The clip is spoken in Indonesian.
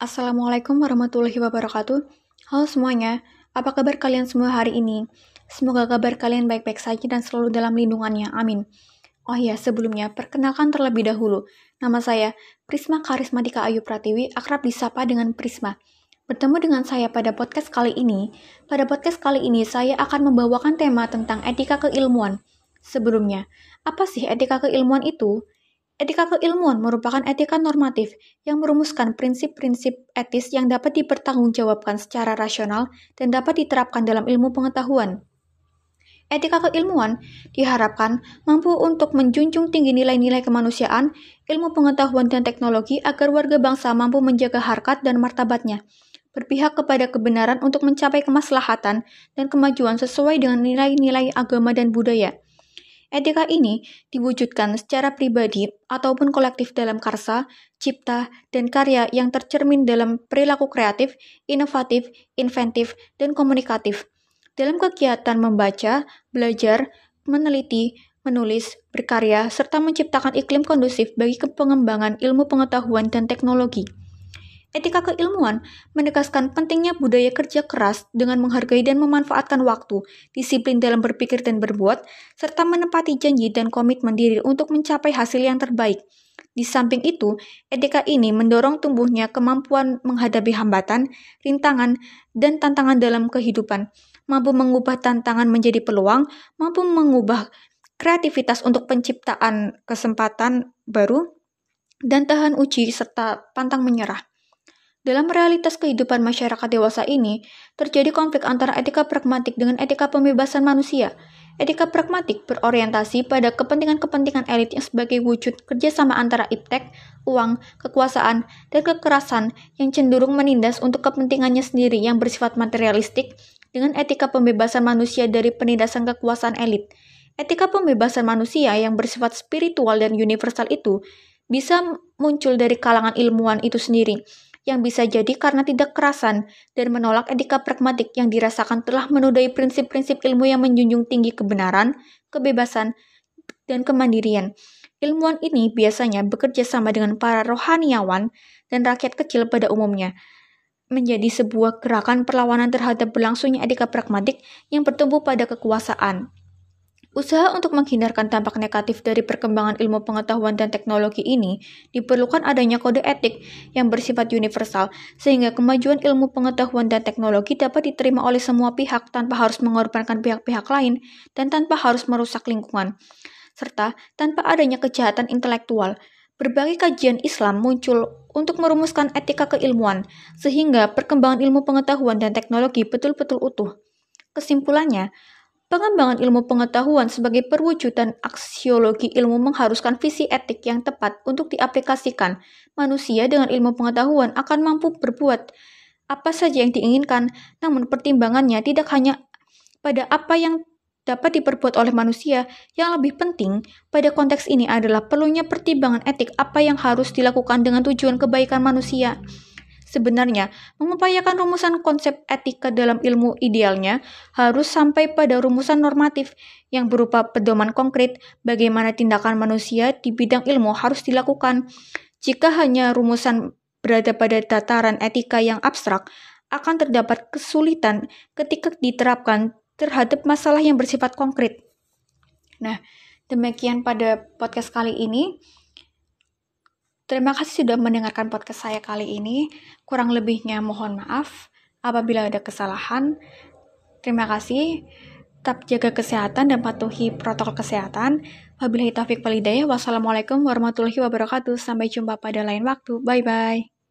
Assalamualaikum warahmatullahi wabarakatuh. Halo semuanya, apa kabar kalian semua hari ini? Semoga kabar kalian baik-baik saja dan selalu dalam lindungannya. Amin. Oh iya, sebelumnya, perkenalkan terlebih dahulu. Nama saya Prisma Karismatika Ayu Pratiwi, akrab disapa dengan Prisma. Bertemu dengan saya pada podcast kali ini. Pada podcast kali ini, saya akan membawakan tema tentang etika keilmuan. Sebelumnya, apa sih etika keilmuan itu? Etika keilmuan merupakan etika normatif yang merumuskan prinsip-prinsip etis yang dapat dipertanggungjawabkan secara rasional dan dapat diterapkan dalam ilmu pengetahuan. Etika keilmuan diharapkan mampu untuk menjunjung tinggi nilai-nilai kemanusiaan, ilmu pengetahuan dan teknologi agar warga bangsa mampu menjaga harkat dan martabatnya, berpihak kepada kebenaran untuk mencapai kemaslahatan dan kemajuan sesuai dengan nilai-nilai agama dan budaya Etika ini diwujudkan secara pribadi ataupun kolektif dalam karsa, cipta, dan karya yang tercermin dalam perilaku kreatif, inovatif, inventif, dan komunikatif. Dalam kegiatan membaca, belajar, meneliti, menulis, berkarya, serta menciptakan iklim kondusif bagi pengembangan ilmu pengetahuan dan teknologi. Etika keilmuan menegaskan pentingnya budaya kerja keras dengan menghargai dan memanfaatkan waktu, disiplin dalam berpikir dan berbuat, serta menepati janji dan komitmen diri untuk mencapai hasil yang terbaik. Di samping itu, etika ini mendorong tumbuhnya kemampuan menghadapi hambatan, rintangan, dan tantangan dalam kehidupan, mampu mengubah tantangan menjadi peluang, mampu mengubah kreativitas untuk penciptaan kesempatan baru, dan tahan uji serta pantang menyerah. Dalam realitas kehidupan masyarakat dewasa ini, terjadi konflik antara etika pragmatik dengan etika pembebasan manusia. Etika pragmatik berorientasi pada kepentingan-kepentingan elit yang sebagai wujud kerjasama antara iptek, uang, kekuasaan, dan kekerasan yang cenderung menindas untuk kepentingannya sendiri yang bersifat materialistik dengan etika pembebasan manusia dari penindasan kekuasaan elit. Etika pembebasan manusia yang bersifat spiritual dan universal itu bisa muncul dari kalangan ilmuwan itu sendiri, yang bisa jadi karena tidak kerasan dan menolak etika pragmatik yang dirasakan telah menodai prinsip-prinsip ilmu yang menjunjung tinggi kebenaran, kebebasan, dan kemandirian. Ilmuwan ini biasanya bekerja sama dengan para rohaniawan dan rakyat kecil pada umumnya, menjadi sebuah gerakan perlawanan terhadap berlangsungnya etika pragmatik yang bertumbuh pada kekuasaan. Usaha untuk menghindarkan dampak negatif dari perkembangan ilmu pengetahuan dan teknologi ini diperlukan adanya kode etik yang bersifat universal, sehingga kemajuan ilmu pengetahuan dan teknologi dapat diterima oleh semua pihak tanpa harus mengorbankan pihak-pihak lain dan tanpa harus merusak lingkungan, serta tanpa adanya kejahatan intelektual. Berbagai kajian Islam muncul untuk merumuskan etika keilmuan, sehingga perkembangan ilmu pengetahuan dan teknologi betul-betul utuh. Kesimpulannya, Pengembangan ilmu pengetahuan sebagai perwujudan aksiologi ilmu mengharuskan visi etik yang tepat untuk diaplikasikan. Manusia dengan ilmu pengetahuan akan mampu berbuat apa saja yang diinginkan, namun pertimbangannya tidak hanya pada apa yang dapat diperbuat oleh manusia, yang lebih penting pada konteks ini adalah perlunya pertimbangan etik apa yang harus dilakukan dengan tujuan kebaikan manusia. Sebenarnya, mengupayakan rumusan konsep etika dalam ilmu idealnya harus sampai pada rumusan normatif yang berupa pedoman konkret bagaimana tindakan manusia di bidang ilmu harus dilakukan. Jika hanya rumusan berada pada tataran etika yang abstrak, akan terdapat kesulitan ketika diterapkan terhadap masalah yang bersifat konkret. Nah, demikian pada podcast kali ini. Terima kasih sudah mendengarkan podcast saya kali ini. Kurang lebihnya mohon maaf apabila ada kesalahan. Terima kasih. Tetap jaga kesehatan dan patuhi protokol kesehatan. Wabillahi taufiq walhidayah. Wassalamualaikum warahmatullahi wabarakatuh. Sampai jumpa pada lain waktu. Bye-bye.